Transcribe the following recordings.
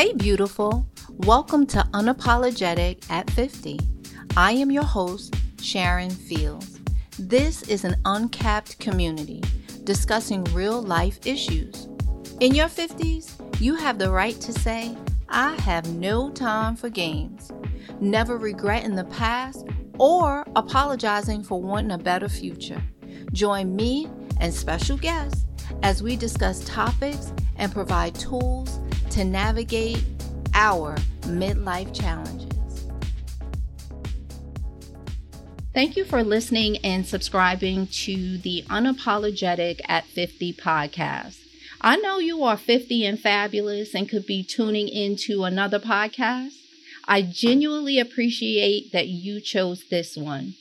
Hey, beautiful. Welcome to Unapologetic at 50. I am your host, Sharon Fields. This is an uncapped community discussing real life issues. In your 50s, you have the right to say, I have no time for games, never regretting the past or apologizing for wanting a better future. Join me and special guests as we discuss topics and provide tools to navigate our midlife challenges. Thank you for listening and subscribing to the Unapologetic at 50 podcast. I know you are 50 and fabulous and could be tuning into another podcast. I genuinely appreciate that you chose this one.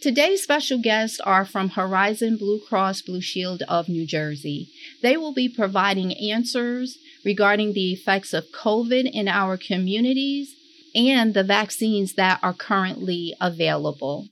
Today's special guests are from Horizon Blue Cross Blue Shield of New Jersey. They will be providing answers regarding the effects of COVID in our communities and the vaccines that are currently available.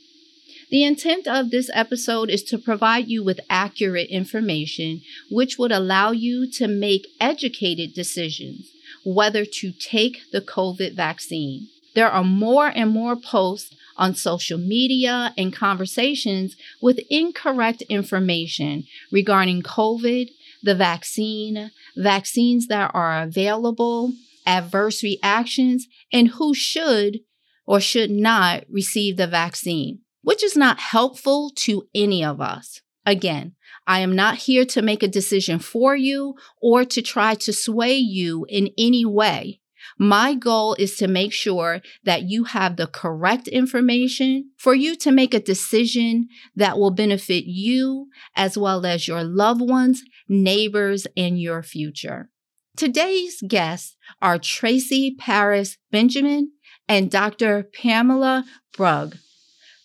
The intent of this episode is to provide you with accurate information, which would allow you to make educated decisions whether to take the COVID vaccine. There are more and more posts on social media and conversations with incorrect information regarding COVID, the vaccine, vaccines that are available, adverse reactions, and who should or should not receive the vaccine, which is not helpful to any of us. Again, I am not here to make a decision for you or to try to sway you in any way. My goal is to make sure that you have the correct information for you to make a decision that will benefit you as well as your loved ones, neighbors, and your future. Today's guests are Tracy Paris Benjamin and Dr. Pamela Brugg.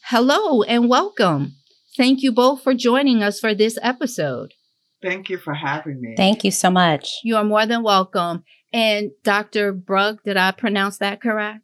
Hello and welcome. Thank you both for joining us for this episode. Thank you for having me. Thank you so much. You are more than welcome. And Dr. Brugg, did I pronounce that correct?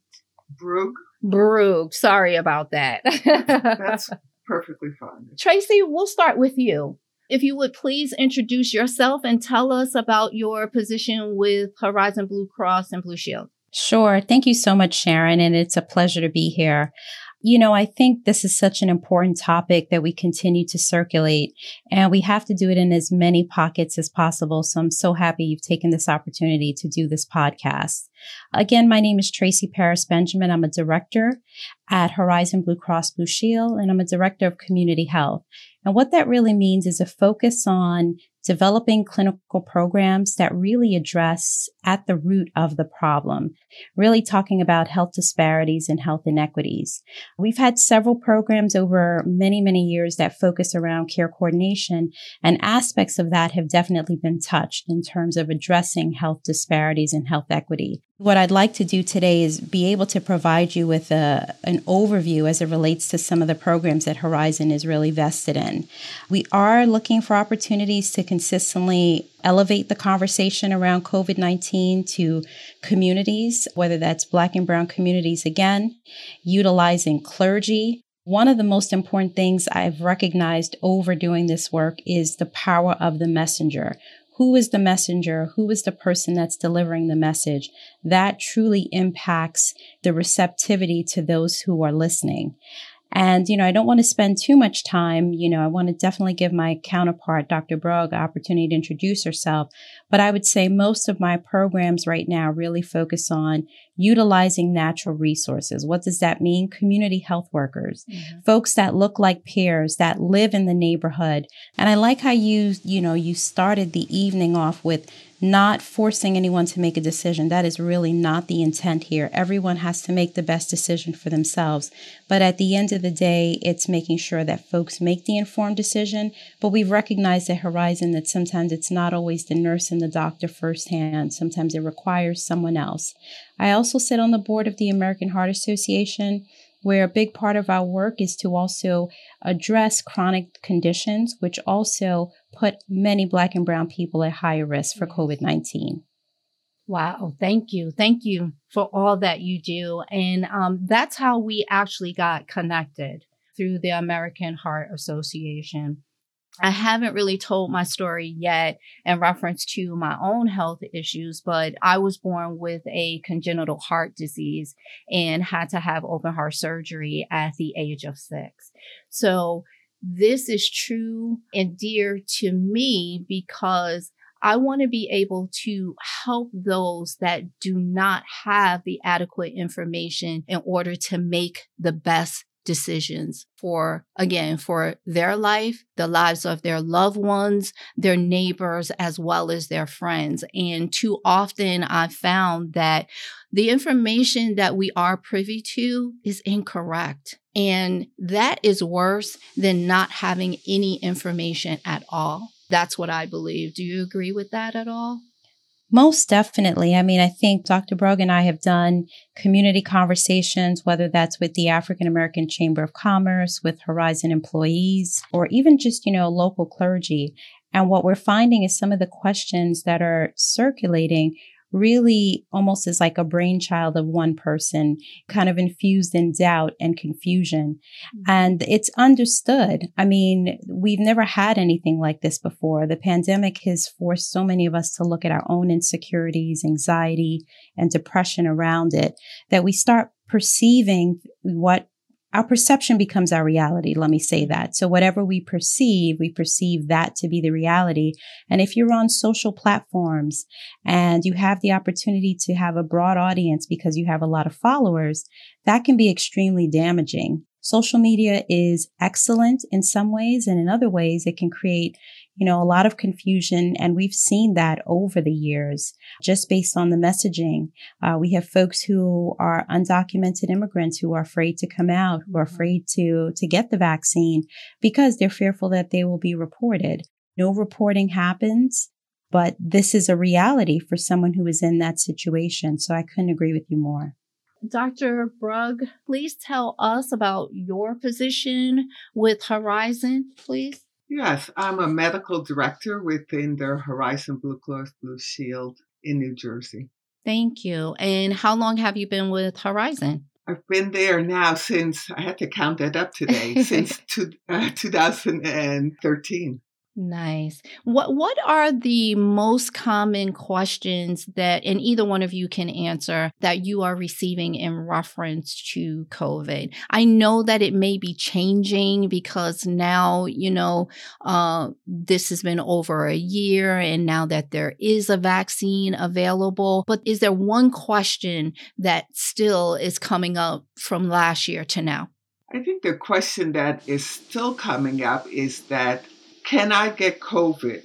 Brugg. Brugg. Sorry about that. That's perfectly fine. Tracy, we'll start with you. If you would please introduce yourself and tell us about your position with Horizon Blue Cross and Blue Shield. Sure. Thank you so much, Sharon. And it's a pleasure to be here. You know, I think this is such an important topic that we continue to circulate and we have to do it in as many pockets as possible. So I'm so happy you've taken this opportunity to do this podcast. Again, my name is Tracy Paris Benjamin. I'm a director at Horizon Blue Cross Blue Shield and I'm a director of community health. And what that really means is a focus on developing clinical programs that really address at the root of the problem, really talking about health disparities and health inequities. We've had several programs over many, many years that focus around care coordination, and aspects of that have definitely been touched in terms of addressing health disparities and health equity. What I'd like to do today is be able to provide you with a, an overview as it relates to some of the programs that Horizon is really vested in. We are looking for opportunities to consistently elevate the conversation around COVID 19 to communities, whether that's Black and Brown communities again, utilizing clergy. One of the most important things I've recognized over doing this work is the power of the messenger who is the messenger? Who is the person that's delivering the message? That truly impacts the receptivity to those who are listening. And, you know, I don't want to spend too much time. You know, I want to definitely give my counterpart, Dr. Brugg, an opportunity to introduce herself. But I would say most of my programs right now really focus on utilizing natural resources. What does that mean? Community health workers, mm-hmm. folks that look like peers that live in the neighborhood. And I like how you, you know, you started the evening off with not forcing anyone to make a decision. That is really not the intent here. Everyone has to make the best decision for themselves. But at the end of the day, it's making sure that folks make the informed decision. But we've recognized at Horizon that sometimes it's not always the nurse the doctor firsthand. Sometimes it requires someone else. I also sit on the board of the American Heart Association where a big part of our work is to also address chronic conditions, which also put many Black and Brown people at higher risk for COVID 19. Wow, thank you. Thank you for all that you do. And um, that's how we actually got connected through the American Heart Association. I haven't really told my story yet in reference to my own health issues, but I was born with a congenital heart disease and had to have open heart surgery at the age of six. So this is true and dear to me because I want to be able to help those that do not have the adequate information in order to make the best decisions for, again, for their life, the lives of their loved ones, their neighbors, as well as their friends. And too often I've found that the information that we are privy to is incorrect. And that is worse than not having any information at all. That's what I believe. Do you agree with that at all? Most definitely. I mean, I think Dr. Brugg and I have done community conversations, whether that's with the African American Chamber of Commerce, with Horizon employees, or even just, you know, local clergy. And what we're finding is some of the questions that are circulating really almost is like a brainchild of one person, kind of infused in doubt and confusion. Mm-hmm. And it's understood. I mean, we've never had anything like this before. The pandemic has forced so many of us to look at our own insecurities, anxiety, and depression around it that we start perceiving what our perception becomes our reality. Let me say that. So whatever we perceive, we perceive that to be the reality. And if you're on social platforms and you have the opportunity to have a broad audience because you have a lot of followers, that can be extremely damaging. Social media is excellent in some ways, and in other ways, it can create you know, a lot of confusion. And we've seen that over the years just based on the messaging. Uh, we have folks who are undocumented immigrants who are afraid to come out, who are mm-hmm. afraid to, to get the vaccine because they're fearful that they will be reported. No reporting happens, but this is a reality for someone who is in that situation. So I couldn't agree with you more. Dr. Brugg, please tell us about your position with Horizon, please. Yes, I'm a medical director within the Horizon Blue Cross Blue Shield in New Jersey. Thank you. And how long have you been with Horizon? I've been there now since I had to count that up today since two, uh, 2013. Nice. What what are the most common questions that and either one of you can answer that you are receiving in reference to COVID? I know that it may be changing because now, you know, uh, this has been over a year and now that there is a vaccine available, but is there one question that still is coming up from last year to now? I think the question that is still coming up is that can I get COVID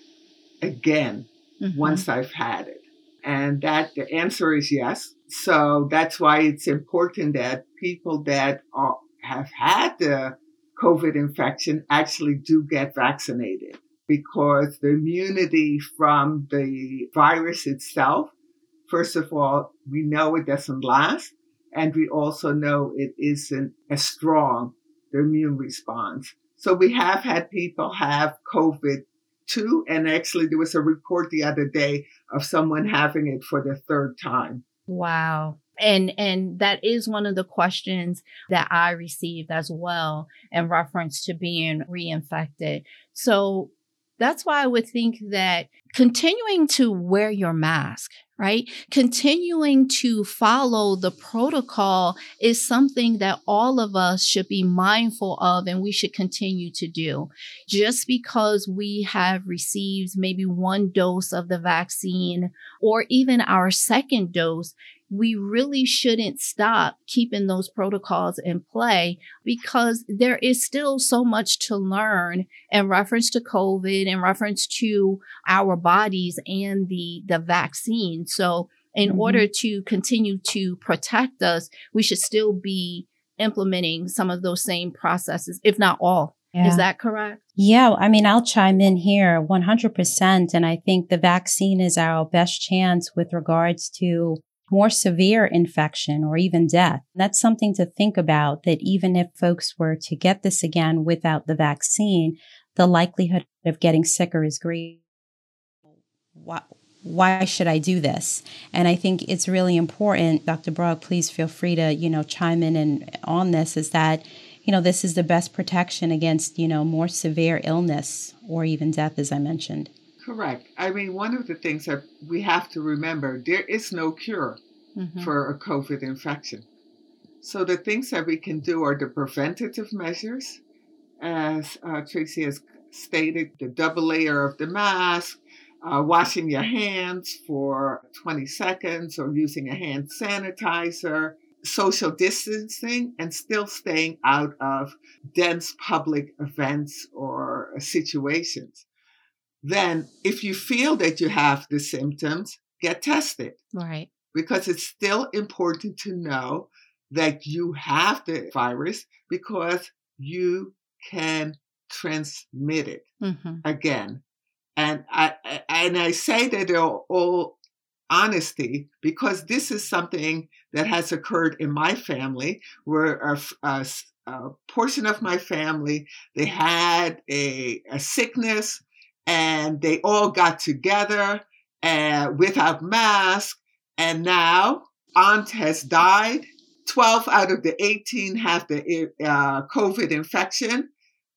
again mm-hmm. once I've had it? And that the answer is yes. So that's why it's important that people that are, have had the COVID infection actually do get vaccinated because the immunity from the virus itself, first of all, we know it doesn't last. And we also know it isn't as strong, the immune response. So we have had people have COVID too. And actually, there was a report the other day of someone having it for the third time. Wow. And and that is one of the questions that I received as well in reference to being reinfected. So that's why I would think that continuing to wear your mask, right? Continuing to follow the protocol is something that all of us should be mindful of and we should continue to do. Just because we have received maybe one dose of the vaccine or even our second dose, we really shouldn't stop keeping those protocols in play because there is still so much to learn in reference to COVID, in reference to our bodies and the, the vaccine. So in mm-hmm. order to continue to protect us, we should still be implementing some of those same processes, if not all. Yeah. Is that correct? Yeah. I mean, I'll chime in here 100%. And I think the vaccine is our best chance with regards to more severe infection or even death. That's something to think about that even if folks were to get this again without the vaccine, the likelihood of getting sicker is great. Why, why should I do this? And I think it's really important, Dr. Brugg, please feel free to, you know, chime in and on this is that you know, this is the best protection against, you know, more severe illness or even death, as I mentioned. Correct. I mean, one of the things that we have to remember there is no cure mm-hmm. for a COVID infection. So the things that we can do are the preventative measures, as uh, Tracy has stated, the double layer of the mask, uh, washing your hands for 20 seconds or using a hand sanitizer, social distancing, and still staying out of dense public events or situations. Then, if you feel that you have the symptoms, get tested. Right. Because it's still important to know that you have the virus because you can transmit it mm-hmm. again. And I and I say that in all honesty because this is something that has occurred in my family, where a, a, a portion of my family they had a, a sickness and they all got together and without mask, and now aunt has died 12 out of the 18 have the eh, uh, COVID infection,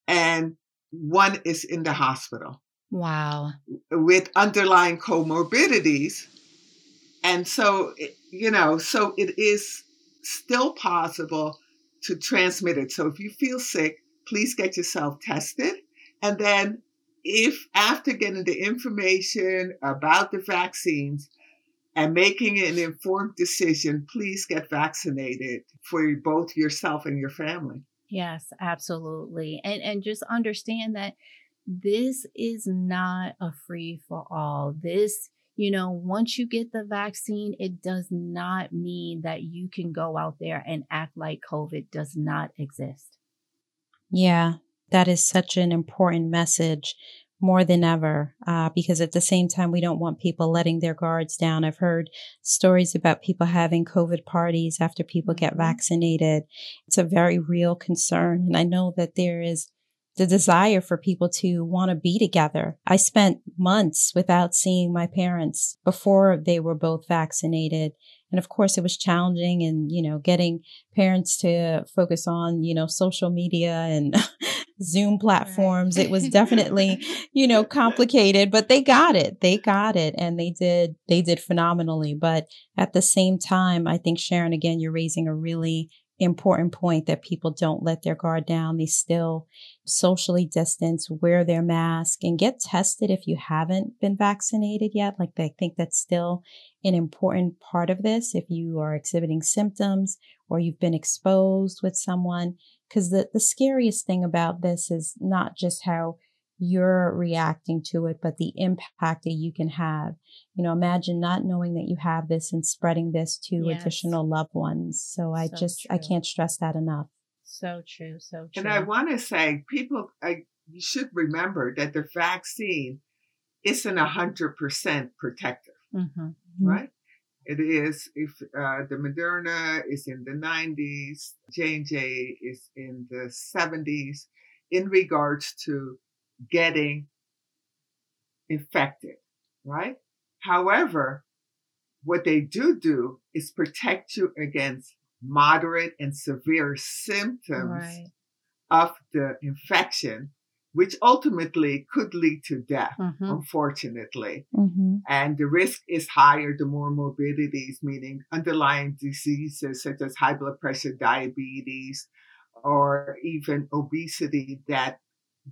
and one is in the hospital. Wow. With underlying comorbidities. And so, eh, you know, so it is still possible to transmit it. So if you feel sick, please get yourself tested. And then, if after getting the information about the vaccines, and making an informed decision, please get vaccinated for both yourself and your family. Yes, absolutely. And and just understand that this is not a free for all. This, you know, once you get the vaccine, it does not mean that you can go out there and act like COVID does not exist. Yeah, that is such an important message more than ever uh, because at the same time we don't want people letting their guards down i've heard stories about people having covid parties after people get mm-hmm. vaccinated it's a very real concern and i know that there is the desire for people to want to be together. I spent months without seeing my parents before they were both vaccinated. And of course, it was challenging and, you know, getting parents to focus on, you know, social media and Zoom platforms. Right. It was definitely, you know, complicated, but they got it. They got it and they did, they did phenomenally. But at the same time, I think Sharon, again, you're raising a really important point that people don't let their guard down. They still socially distance, wear their mask, and get tested if you haven't been vaccinated yet. Like, I think that's still an important part of this. If you are exhibiting symptoms or you've been exposed with someone, because the, the scariest thing about this is not just how you're reacting to it, but the impact that you can have. You know, imagine not knowing that you have this and spreading this to yes. additional loved ones. So I so just, true. I can't stress that enough. So true. So true. And I want to say, people, I, you should remember that the vaccine isn't 100% protective, mm-hmm. right? It is if uh, the Moderna is in the 90s, J and J is in the 70s in regards to getting infected, right? However, what they do do is protect you against moderate and severe symptoms right. of the infection which ultimately could lead to death, mm-hmm. unfortunately. Mm-hmm. And the risk is higher the more morbidities, meaning underlying diseases such as high blood pressure, diabetes, or even obesity that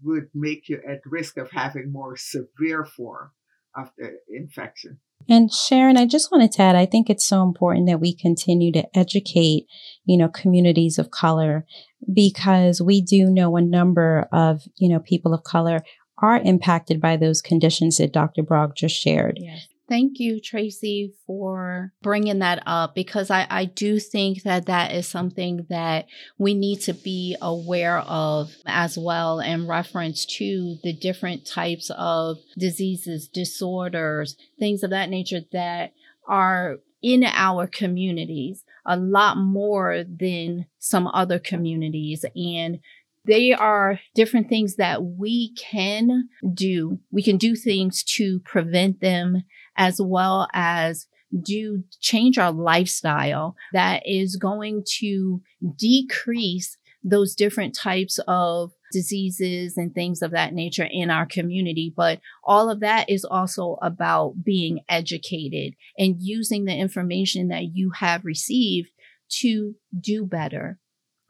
would make you at risk of having more severe form of the infection. And Sharon, I just wanted to add, I think it's so important that we continue to educate, you know, communities of color because we do know a number of, you know, people of color are impacted by those conditions that Dr. Brugg just shared. Yes. Thank you, Tracy, for bringing that up because I, I do think that that is something that we need to be aware of as well in reference to the different types of diseases, disorders, things of that nature that are in our communities a lot more than some other communities. And they are different things that we can do. We can do things to prevent them as well as do change our lifestyle that is going to decrease those different types of diseases and things of that nature in our community. But all of that is also about being educated and using the information that you have received to do better,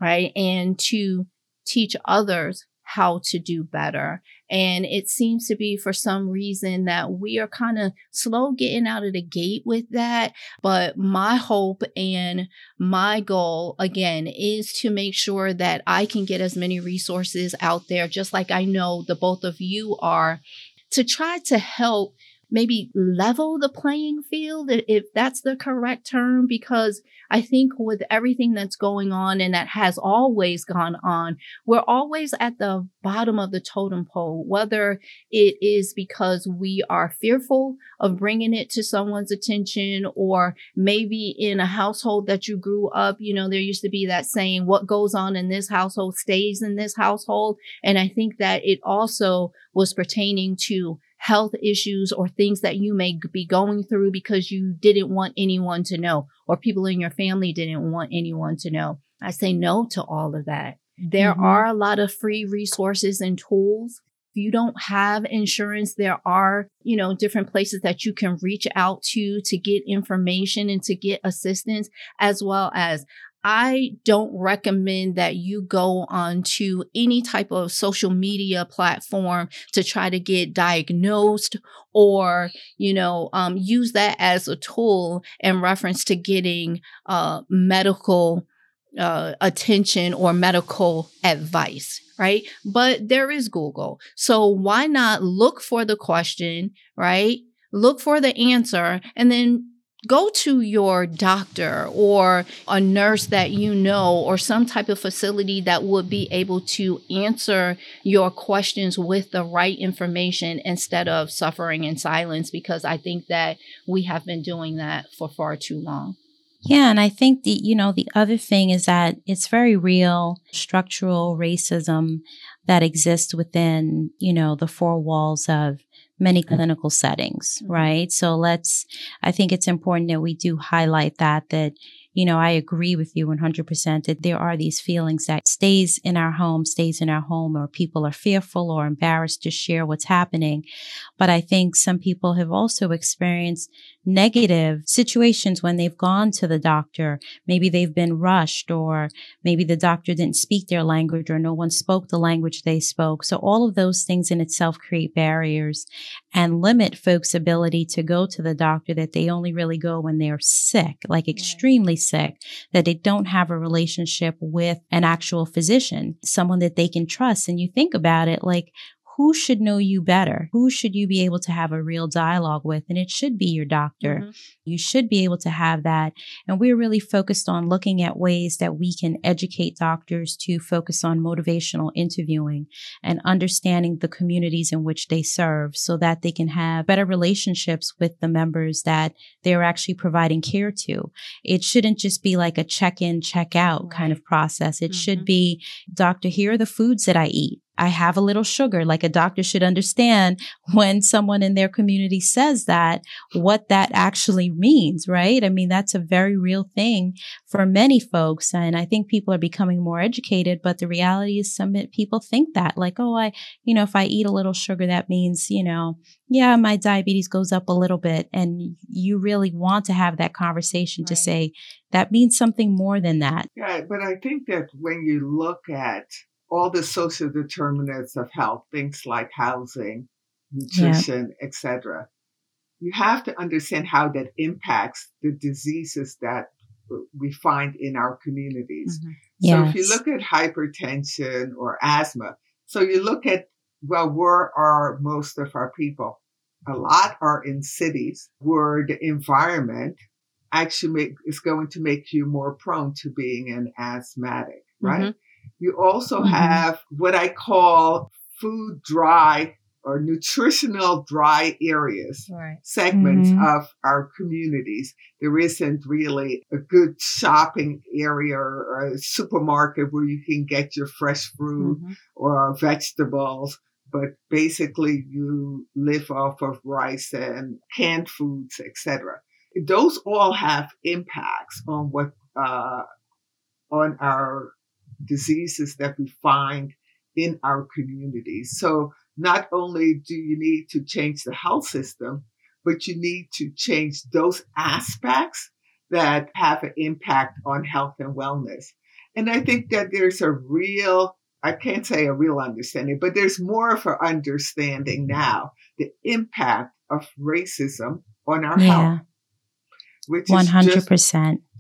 right? And to teach others how to do better. And it seems to be for some reason that we are kind of slow getting out of the gate with that. But my hope and my goal, again, is to make sure that I can get as many resources out there, just like I know the both of you are, to try to help maybe level the playing field, if that's the correct term, because I think with everything that's going on and that has always gone on, we're always at the bottom of the totem pole, whether it is because we are fearful of bringing it to someone's attention or maybe in a household that you grew up, you know, there used to be that saying, what goes on in this household stays in this household. And I think that it also was pertaining to health issues or things that you may be going through because you didn't want anyone to know or people in your family didn't want anyone to know. I say no to all of that. There mm-hmm. are a lot of free resources and tools. If you don't have insurance, there are, you know, different places that you can reach out to to get information and to get assistance, as well as I don't recommend that you go onto any type of social media platform to try to get diagnosed or, you know, um, use that as a tool in reference to getting uh, medical uh, attention or medical advice, right? But there is Google. So why not look for the question, right? Look for the answer and then go to your doctor or a nurse that you know or some type of facility that would be able to answer your questions with the right information instead of suffering in silence because I think that we have been doing that for far too long. Yeah, and I think the you know the other thing is that it's very real structural racism that exists within, you know, the four walls of many clinical settings, mm-hmm. right? So let's, I think it's important that we do highlight that, that, you know, I agree with you 100% that there are these feelings that stays in our home, stays in our home, or people are fearful or embarrassed to share what's happening. But I think some people have also experienced negative situations when they've gone to the doctor. Maybe they've been rushed or maybe the doctor didn't speak their language or no one spoke the language they spoke. So all of those things in itself create barriers and limit folks' ability to go to the doctor that they only really go when they're sick, like extremely sick, that they don't have a relationship with an actual physician, someone that they can trust. And you think about it like, who should know you better? Who should you be able to have a real dialogue with? And it should be your doctor. Mm-hmm. You should be able to have that. And we're really focused on looking at ways that we can educate doctors to focus on motivational interviewing and understanding the communities in which they serve so that they can have better relationships with the members that they're actually providing care to. It shouldn't just be like a check in, check out right. kind of process. It mm-hmm. should be, doctor, here are the foods that I eat. I have a little sugar. Like a doctor should understand when someone in their community says that, what that actually means, right? I mean, that's a very real thing for many folks. And I think people are becoming more educated, but the reality is some people think that like, oh, I, you know, if I eat a little sugar, that means, you know, yeah, my diabetes goes up a little bit. And you really want to have that conversation right. to say that means something more than that. Yeah, but I think that when you look at all the social determinants of health, things like housing, nutrition, yeah. etc. You have to understand how that impacts the diseases that we find in our communities. Mm-hmm. Yes. So if you look at hypertension or asthma, so you look at, well, where are most of our people? A lot are in cities where the environment actually make, is going to make you more prone to being an asthmatic, right? Mm-hmm. You also mm-hmm. have what I call food dry or nutritional dry areas, right. segments mm-hmm. of our communities. There isn't really a good shopping area or a supermarket where you can get your fresh fruit mm-hmm. or vegetables. But basically, you live off of rice and canned foods, etc. Those all have impacts on what uh, on our diseases that we find in our communities. So not only do you need to change the health system, but you need to change those aspects that have an impact on health and wellness. And I think that there's a real, I can't say a real understanding, but there's more of an understanding now the impact of racism on our yeah. health. Which 100%. Just,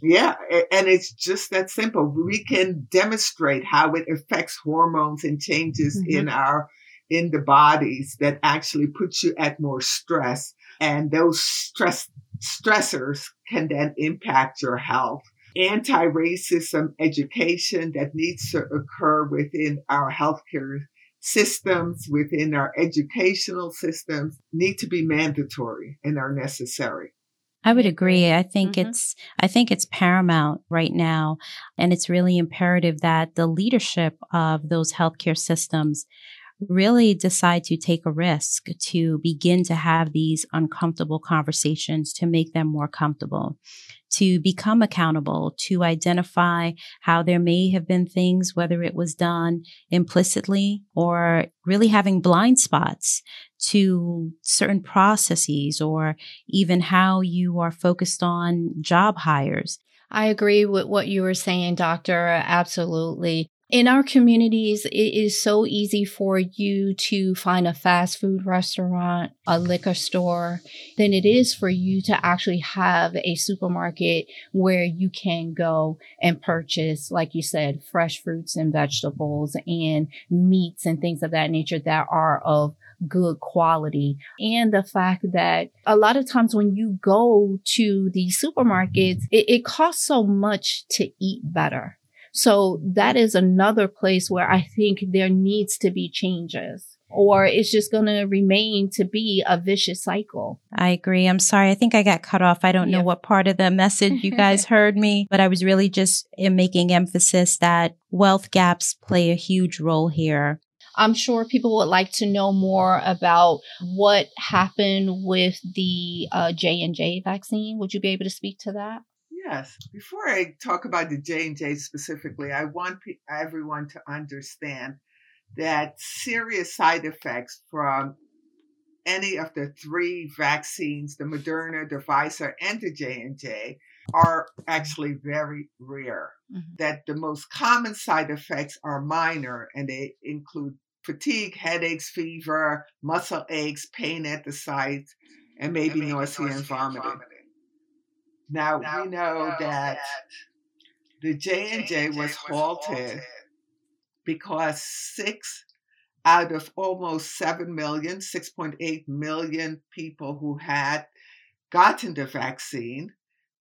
yeah. And it's just that simple. We can demonstrate how it affects hormones and changes mm-hmm. in our, in the bodies that actually puts you at more stress. And those stress, stressors can then impact your health anti-racism education that needs to occur within our healthcare systems, within our educational systems need to be mandatory and are necessary. I would agree. I think mm-hmm. it's I think it's paramount right now and it's really imperative that the leadership of those healthcare systems really decide to take a risk to begin to have these uncomfortable conversations to make them more comfortable to become accountable, to identify how there may have been things, whether it was done implicitly or really having blind spots to certain processes or even how you are focused on job hires. I agree with what you were saying, Doctor. Absolutely in our communities, it is so easy for you to find a fast food restaurant, a liquor store, than it is for you to actually have a supermarket where you can go and purchase, like you said, fresh fruits and vegetables and meats and things of that nature that are of good quality. And the fact that a lot of times when you go to the supermarkets, it, it costs so much to eat better so that is another place where I think there needs to be changes or it's just going to remain to be a vicious cycle. I agree. I'm sorry. I think I got cut off. I don't yeah. know what part of the message you guys heard me, but I was really just making emphasis that wealth gaps play a huge role here. I'm sure people would like to know more about what happened with the uh, J and J vaccine. Would you be able to speak to that? Yes. Before I talk about the J and J specifically, I want everyone to understand that serious side effects from any of the three vaccines, the Moderna, the Pfizer, and the J and J, are actually very rare. Mm-hmm. That the most common side effects are minor, and they include fatigue, headaches, fever, muscle aches, pain at the site, and maybe, and maybe nausea, nausea and vomiting. vomiting. Now, now we know, know that, that the J and J was halted because six out of almost 7 million, 6.8 million people who had gotten the vaccine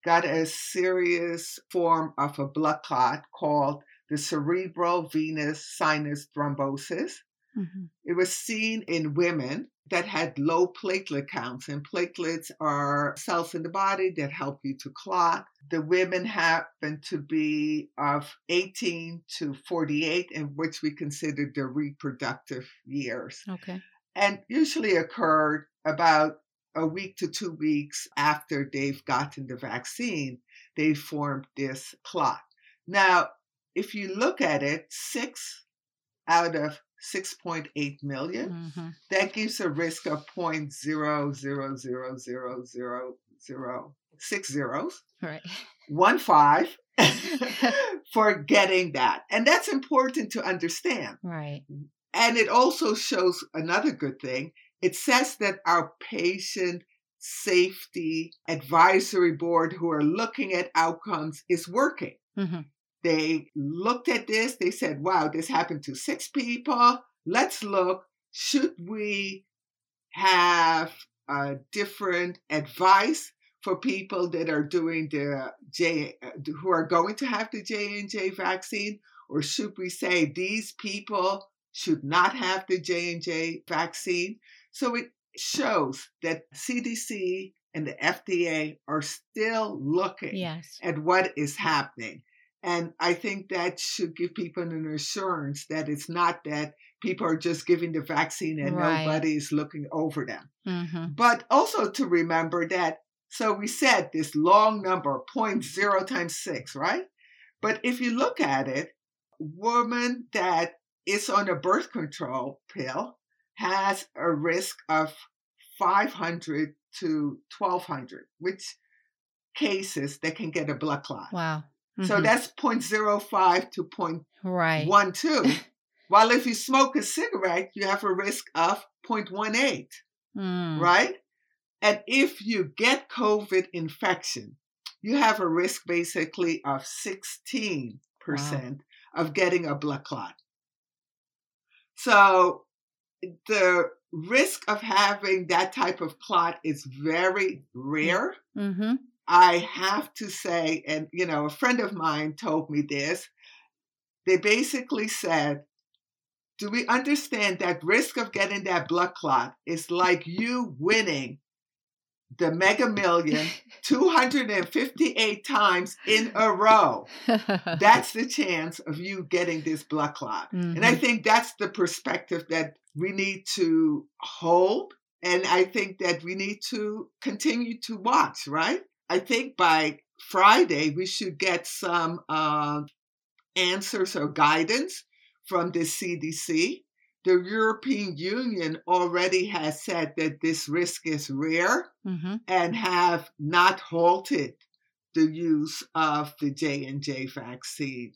got a serious form of a blood clot called the cerebral venous sinus thrombosis. Mm-hmm. It was seen in women that had low platelet counts, and platelets are cells in the body that help you to clot. The women happen to be of 18 to 48, in which we consider the reproductive years. Okay. And usually occurred about a week to two weeks after they've gotten the vaccine, they formed this clot. Now, if you look at it, six out of 6.8 million. Mm-hmm. That gives a risk of 0.0000000 six zeros. Right. One five for getting that. And that's important to understand. Right. And it also shows another good thing. It says that our patient safety advisory board who are looking at outcomes is working. Mm-hmm. They looked at this, they said, wow, this happened to six people. Let's look, should we have a different advice for people that are doing the J, who are going to have the J and J vaccine, or should we say these people should not have the J and J vaccine? So it shows that CDC and the FDA are still looking yes. at what is happening. And I think that should give people an assurance that it's not that people are just giving the vaccine and right. is looking over them. Mm-hmm. But also to remember that, so we said this long number, 0.0 times six, right? But if you look at it, woman that is on a birth control pill has a risk of 500 to 1200, which cases they can get a blood clot. Wow. Mm-hmm. So that's 0.05 to 0.12. Right. While if you smoke a cigarette, you have a risk of 0.18, Mm. right? And if you get COVID infection, you have a risk basically of 16% of getting a blood clot. So the risk of having that type of clot is very rare. Mm-hmm. I have to say, and you know, a friend of mine told me this. They basically said, Do we understand that risk of getting that blood clot is like you winning the mega million 258 times in a row? That's the chance of you getting this blood clot. Mm-hmm. And I think that's the perspective that we need to hold. And I think that we need to continue to watch, right? I think by Friday, we should get some uh, answers or guidance from the CDC. The European Union already has said that this risk is rare mm-hmm. and have not halted the use of the J&J vaccine.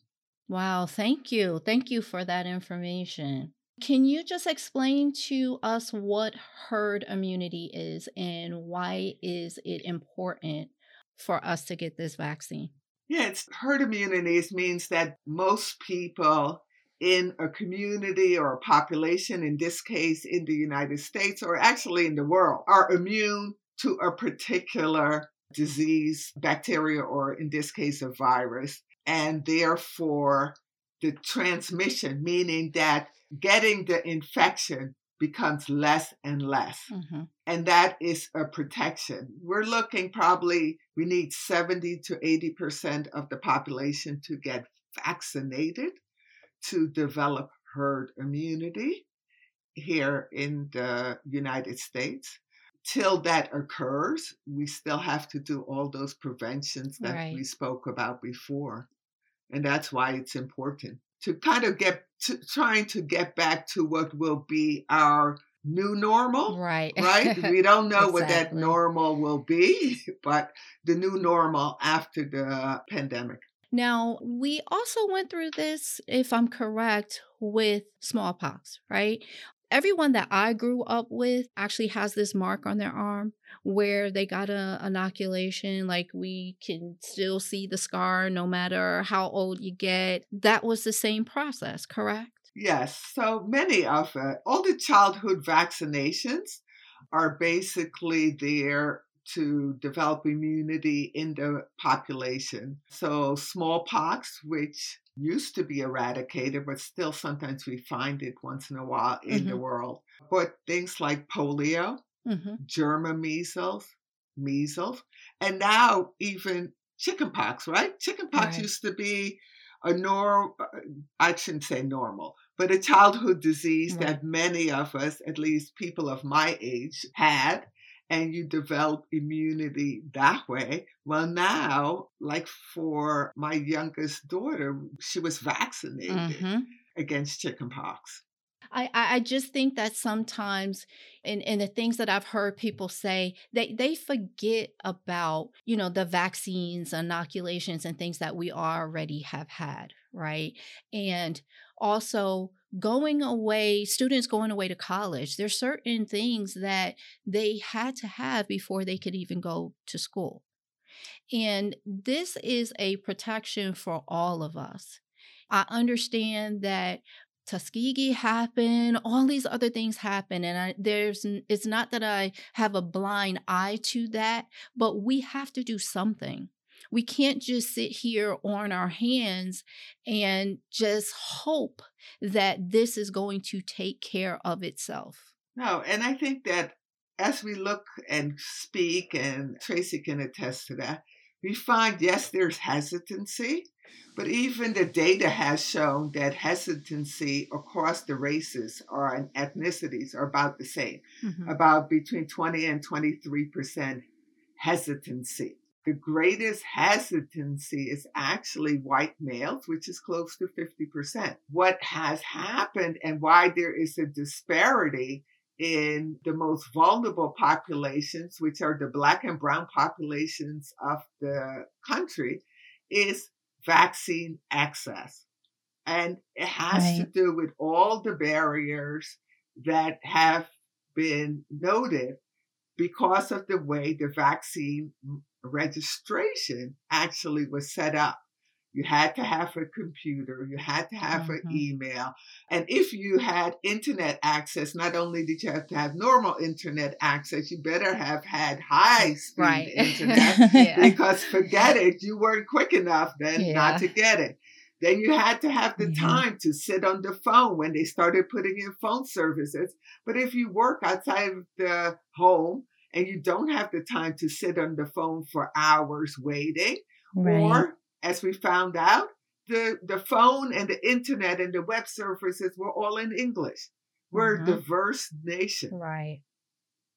Wow, thank you. Thank you for that information. Can you just explain to us what herd immunity is and why is it important for us to get this vaccine? Yeah, it's herd immunity means that most people in a community or a population, in this case in the United States or actually in the world, are immune to a particular disease, bacteria, or in this case, a virus. And therefore, the transmission, meaning that getting the infection becomes less and less. Mm-hmm. And that is a protection. We're looking probably, we need 70 to 80% of the population to get vaccinated to develop herd immunity here in the United States. Till that occurs, we still have to do all those preventions that Right. we spoke about before. And that's why it's important to kind of get to trying to get back to what will be our new normal Right. right? We don't know what that normal will be, but the new normal after the pandemic. Now, we also went through this, if I'm correct, with smallpox, right? Everyone that I grew up with actually has this mark on their arm where they got a inoculation. Like we can still see the scar no matter how old you get. That was the same process, correct? Yes, so many of it, all the childhood vaccinations are basically there to develop immunity in the population. So, smallpox, which used to be eradicated, but still sometimes we find it once in a while in the Mhm. world. But things like polio, Mm-hmm. German measles, measles, and now even chickenpox, right? Chickenpox Right. used to be a normal, I shouldn't say normal, but a childhood disease Right. that many of us, at least people of my age, had. And you develop immunity that way. Well, now, like for my youngest daughter, she was vaccinated Mm-hmm. against chickenpox. I, I just think that sometimes in, in the things that I've heard people say, they, they forget about, you know, the vaccines, inoculations, and things that we already have had, right? And also going away, students going away to college, there's certain things that they had to have before they could even go to school. And this is a protection for all of us. I understand that Tuskegee happened, all these other things happen, and I, there's it's not that I have a blind eye to that, but we have to do something. We can't just sit here on our hands and just hope that this is going to take care of itself. No, and I think that as we look and speak, and Tracy can attest to that, we find yes, there's hesitancy, but even the data has shown that hesitancy across the races or and ethnicities are about the same, Mhm. about between 20 and 23% hesitancy. The greatest hesitancy is actually white males, which is close to 50%. What has happened and why there is a disparity in the most vulnerable populations, which are the black and brown populations of the country, is vaccine access. And it has right. to do with all the barriers that have been noted because of the way the vaccine registration actually was set up. You had to have a computer, you had to have mm-hmm. an email. And if you had internet access, not only did you have to have normal internet access, you better have had high speed right. internet yeah. because forget it, you weren't quick enough then yeah. not to get it. Then you had to have the mm-hmm. time to sit on the phone when they started putting in phone services. But if you work outside of the home and you don't have the time to sit on the phone for hours waiting, right. or as we found out, the, the phone and the internet and the web services were all in English. We're mm-hmm. a diverse nation. Right.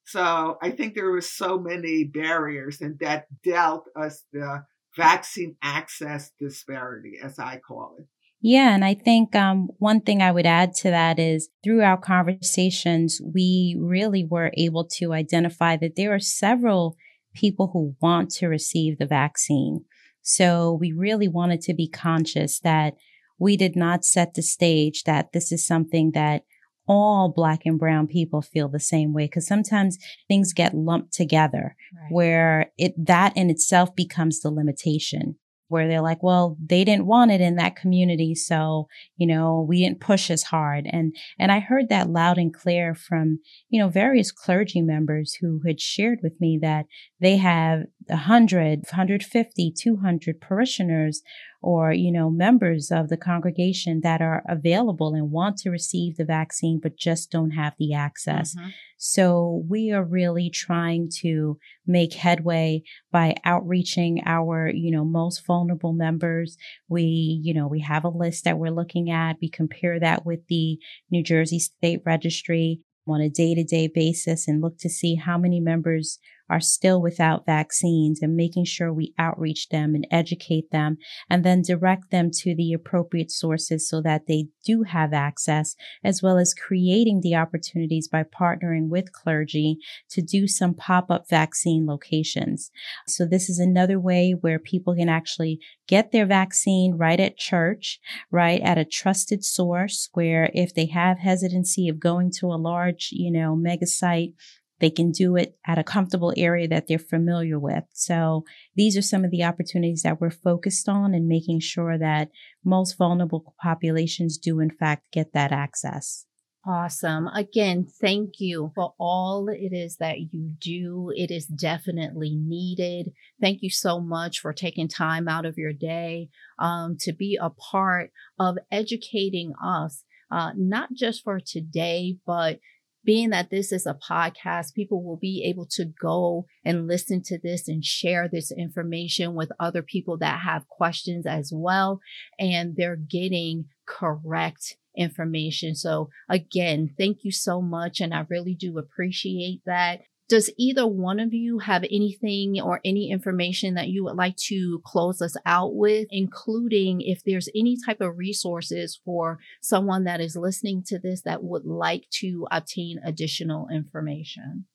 So I think there were so many barriers and that dealt us the vaccine access disparity, as I call it. Yeah, and I think um, one thing I would add to that is through our conversations, we really were able to identify that there are several people who want to receive the vaccine. So we really wanted to be conscious that we did not set the stage that this is something that all black and brown people feel the same way because sometimes things get lumped together right. where it that in itself becomes the limitation where they're like, well, they didn't want it in that community. So, you know, we didn't push as hard. And, and I heard that loud and clear from, you know, various clergy members who had shared with me that they have 100, 150, 200 parishioners or, you know, members of the congregation that are available and want to receive the vaccine, but just don't have the access. Mm-hmm. So we are really trying to make headway by outreaching our, you know, most vulnerable members. We, you know, we have a list that we're looking at. We compare that with the New Jersey State Registry on a day to day basis and look to see how many members are still without vaccines and making sure we outreach them and educate them and then direct them to the appropriate sources so that they do have access, as well as creating the opportunities by partnering with clergy to do some pop up vaccine locations. So this is another way where people can actually get their vaccine right at church, right at a trusted source where if they have hesitancy of going to a large, you know, mega site, they can do it at a comfortable area that they're familiar with. So these are some of the opportunities that we're focused on and making sure that most vulnerable populations do in fact get that access. Awesome. Again, thank you for all it is that you do. It is definitely needed. Thank you so much for taking time out of your day um, to be a part of educating us, uh, not just for today, but being that this is a podcast, people will be able to go and listen to this and share this information with other people that have questions as well. And they're getting correct information. So again, thank you so much. And I really do appreciate that. Does either one of you have anything or any information that you would like to close us out with, including if there's any type of resources for someone that is listening to this that would like to obtain additional information?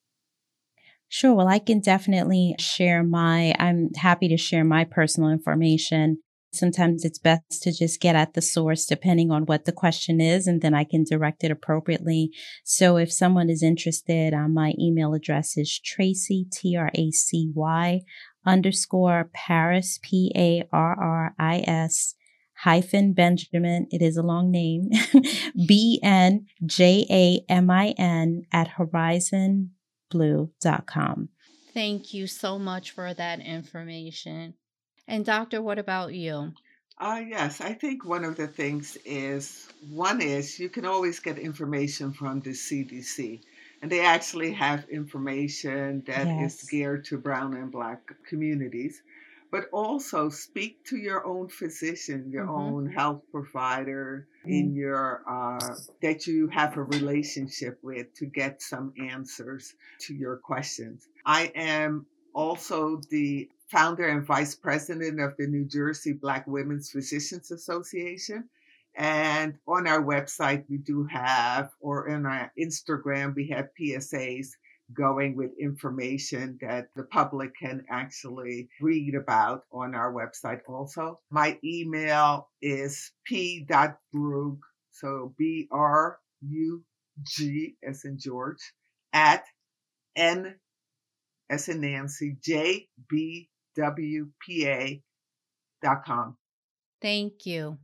Sure. Well, I can definitely share my, I'm happy to share my personal information. Sometimes it's best to just get at the source depending on what the question is, and then I can direct it appropriately. So if someone is interested, uh, my email address is Tracy, T R A C Y underscore Parris, P A R R I S hyphen Benjamin. It is a long name. B N J A M I N at horizonblue.com. Thank you so much for that information. And doctor, what about you? Uh, yes, I think one of the things is one is you can always get information from the CDC, and they actually have information that yes. is geared to brown and black communities. But also speak to your own physician, your mm-hmm. own health provider mm-hmm. in your uh, that you have a relationship with to get some answers to your questions. I am also the founder and vice president of the New Jersey Black Women's Physicians Association. And on our website, we do have, or on our Instagram, we have PSAs going with information that the public can actually read about on our website also. My email is p.brug, so B R U G as in George, at N as in Nancy, J B W P A dot com. Thank you.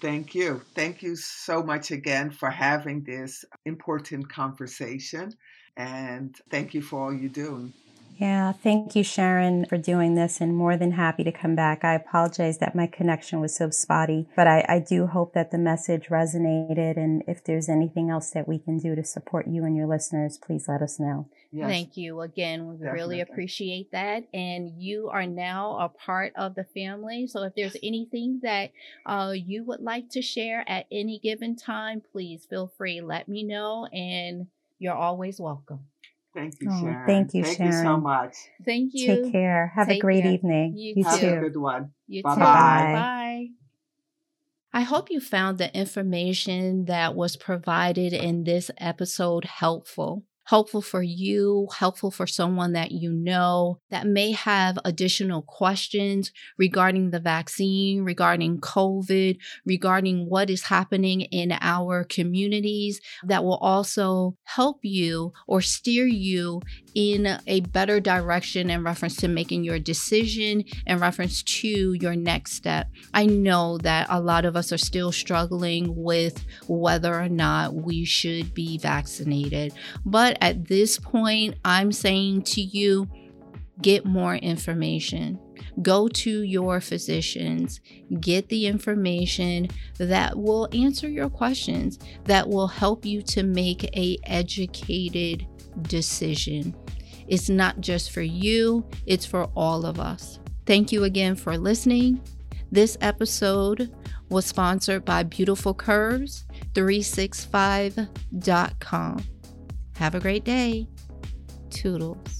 Thank you. Thank you so much again for having this important conversation. And thank you for all you do. Yeah, thank you, Sharon, for doing this, and more than happy to come back. I apologize that my connection was so spotty, but I, I do hope that the message resonated. And if there's anything else that we can do to support you and your listeners, please let us know. Yes. Thank you again. We Definitely. really appreciate that. And you are now a part of the family. So if there's anything that uh, you would like to share at any given time, please feel free. Let me know, and you're always welcome. Thank you, oh, Sharon. Oh, thank you, thank Sharon. you so much. Thank you. Take care. Have Take a great care. evening. You, you too. Have a good one. You Bye-bye. too. Bye. Bye. I hope you found the information that was provided in this episode helpful. Helpful for you, helpful for someone that you know that may have additional questions regarding the vaccine, regarding COVID, regarding what is happening in our communities that will also help you or steer you in a better direction in reference to making your decision in reference to your next step. I know that a lot of us are still struggling with whether or not we should be vaccinated. But at this point, I'm saying to you, get more information. Go to your physicians, get the information that will answer your questions, that will help you to make a educated decision. It's not just for you, it's for all of us. Thank you again for listening. This episode was sponsored by Beautiful Curves 365.com. Have a great day. Toodles.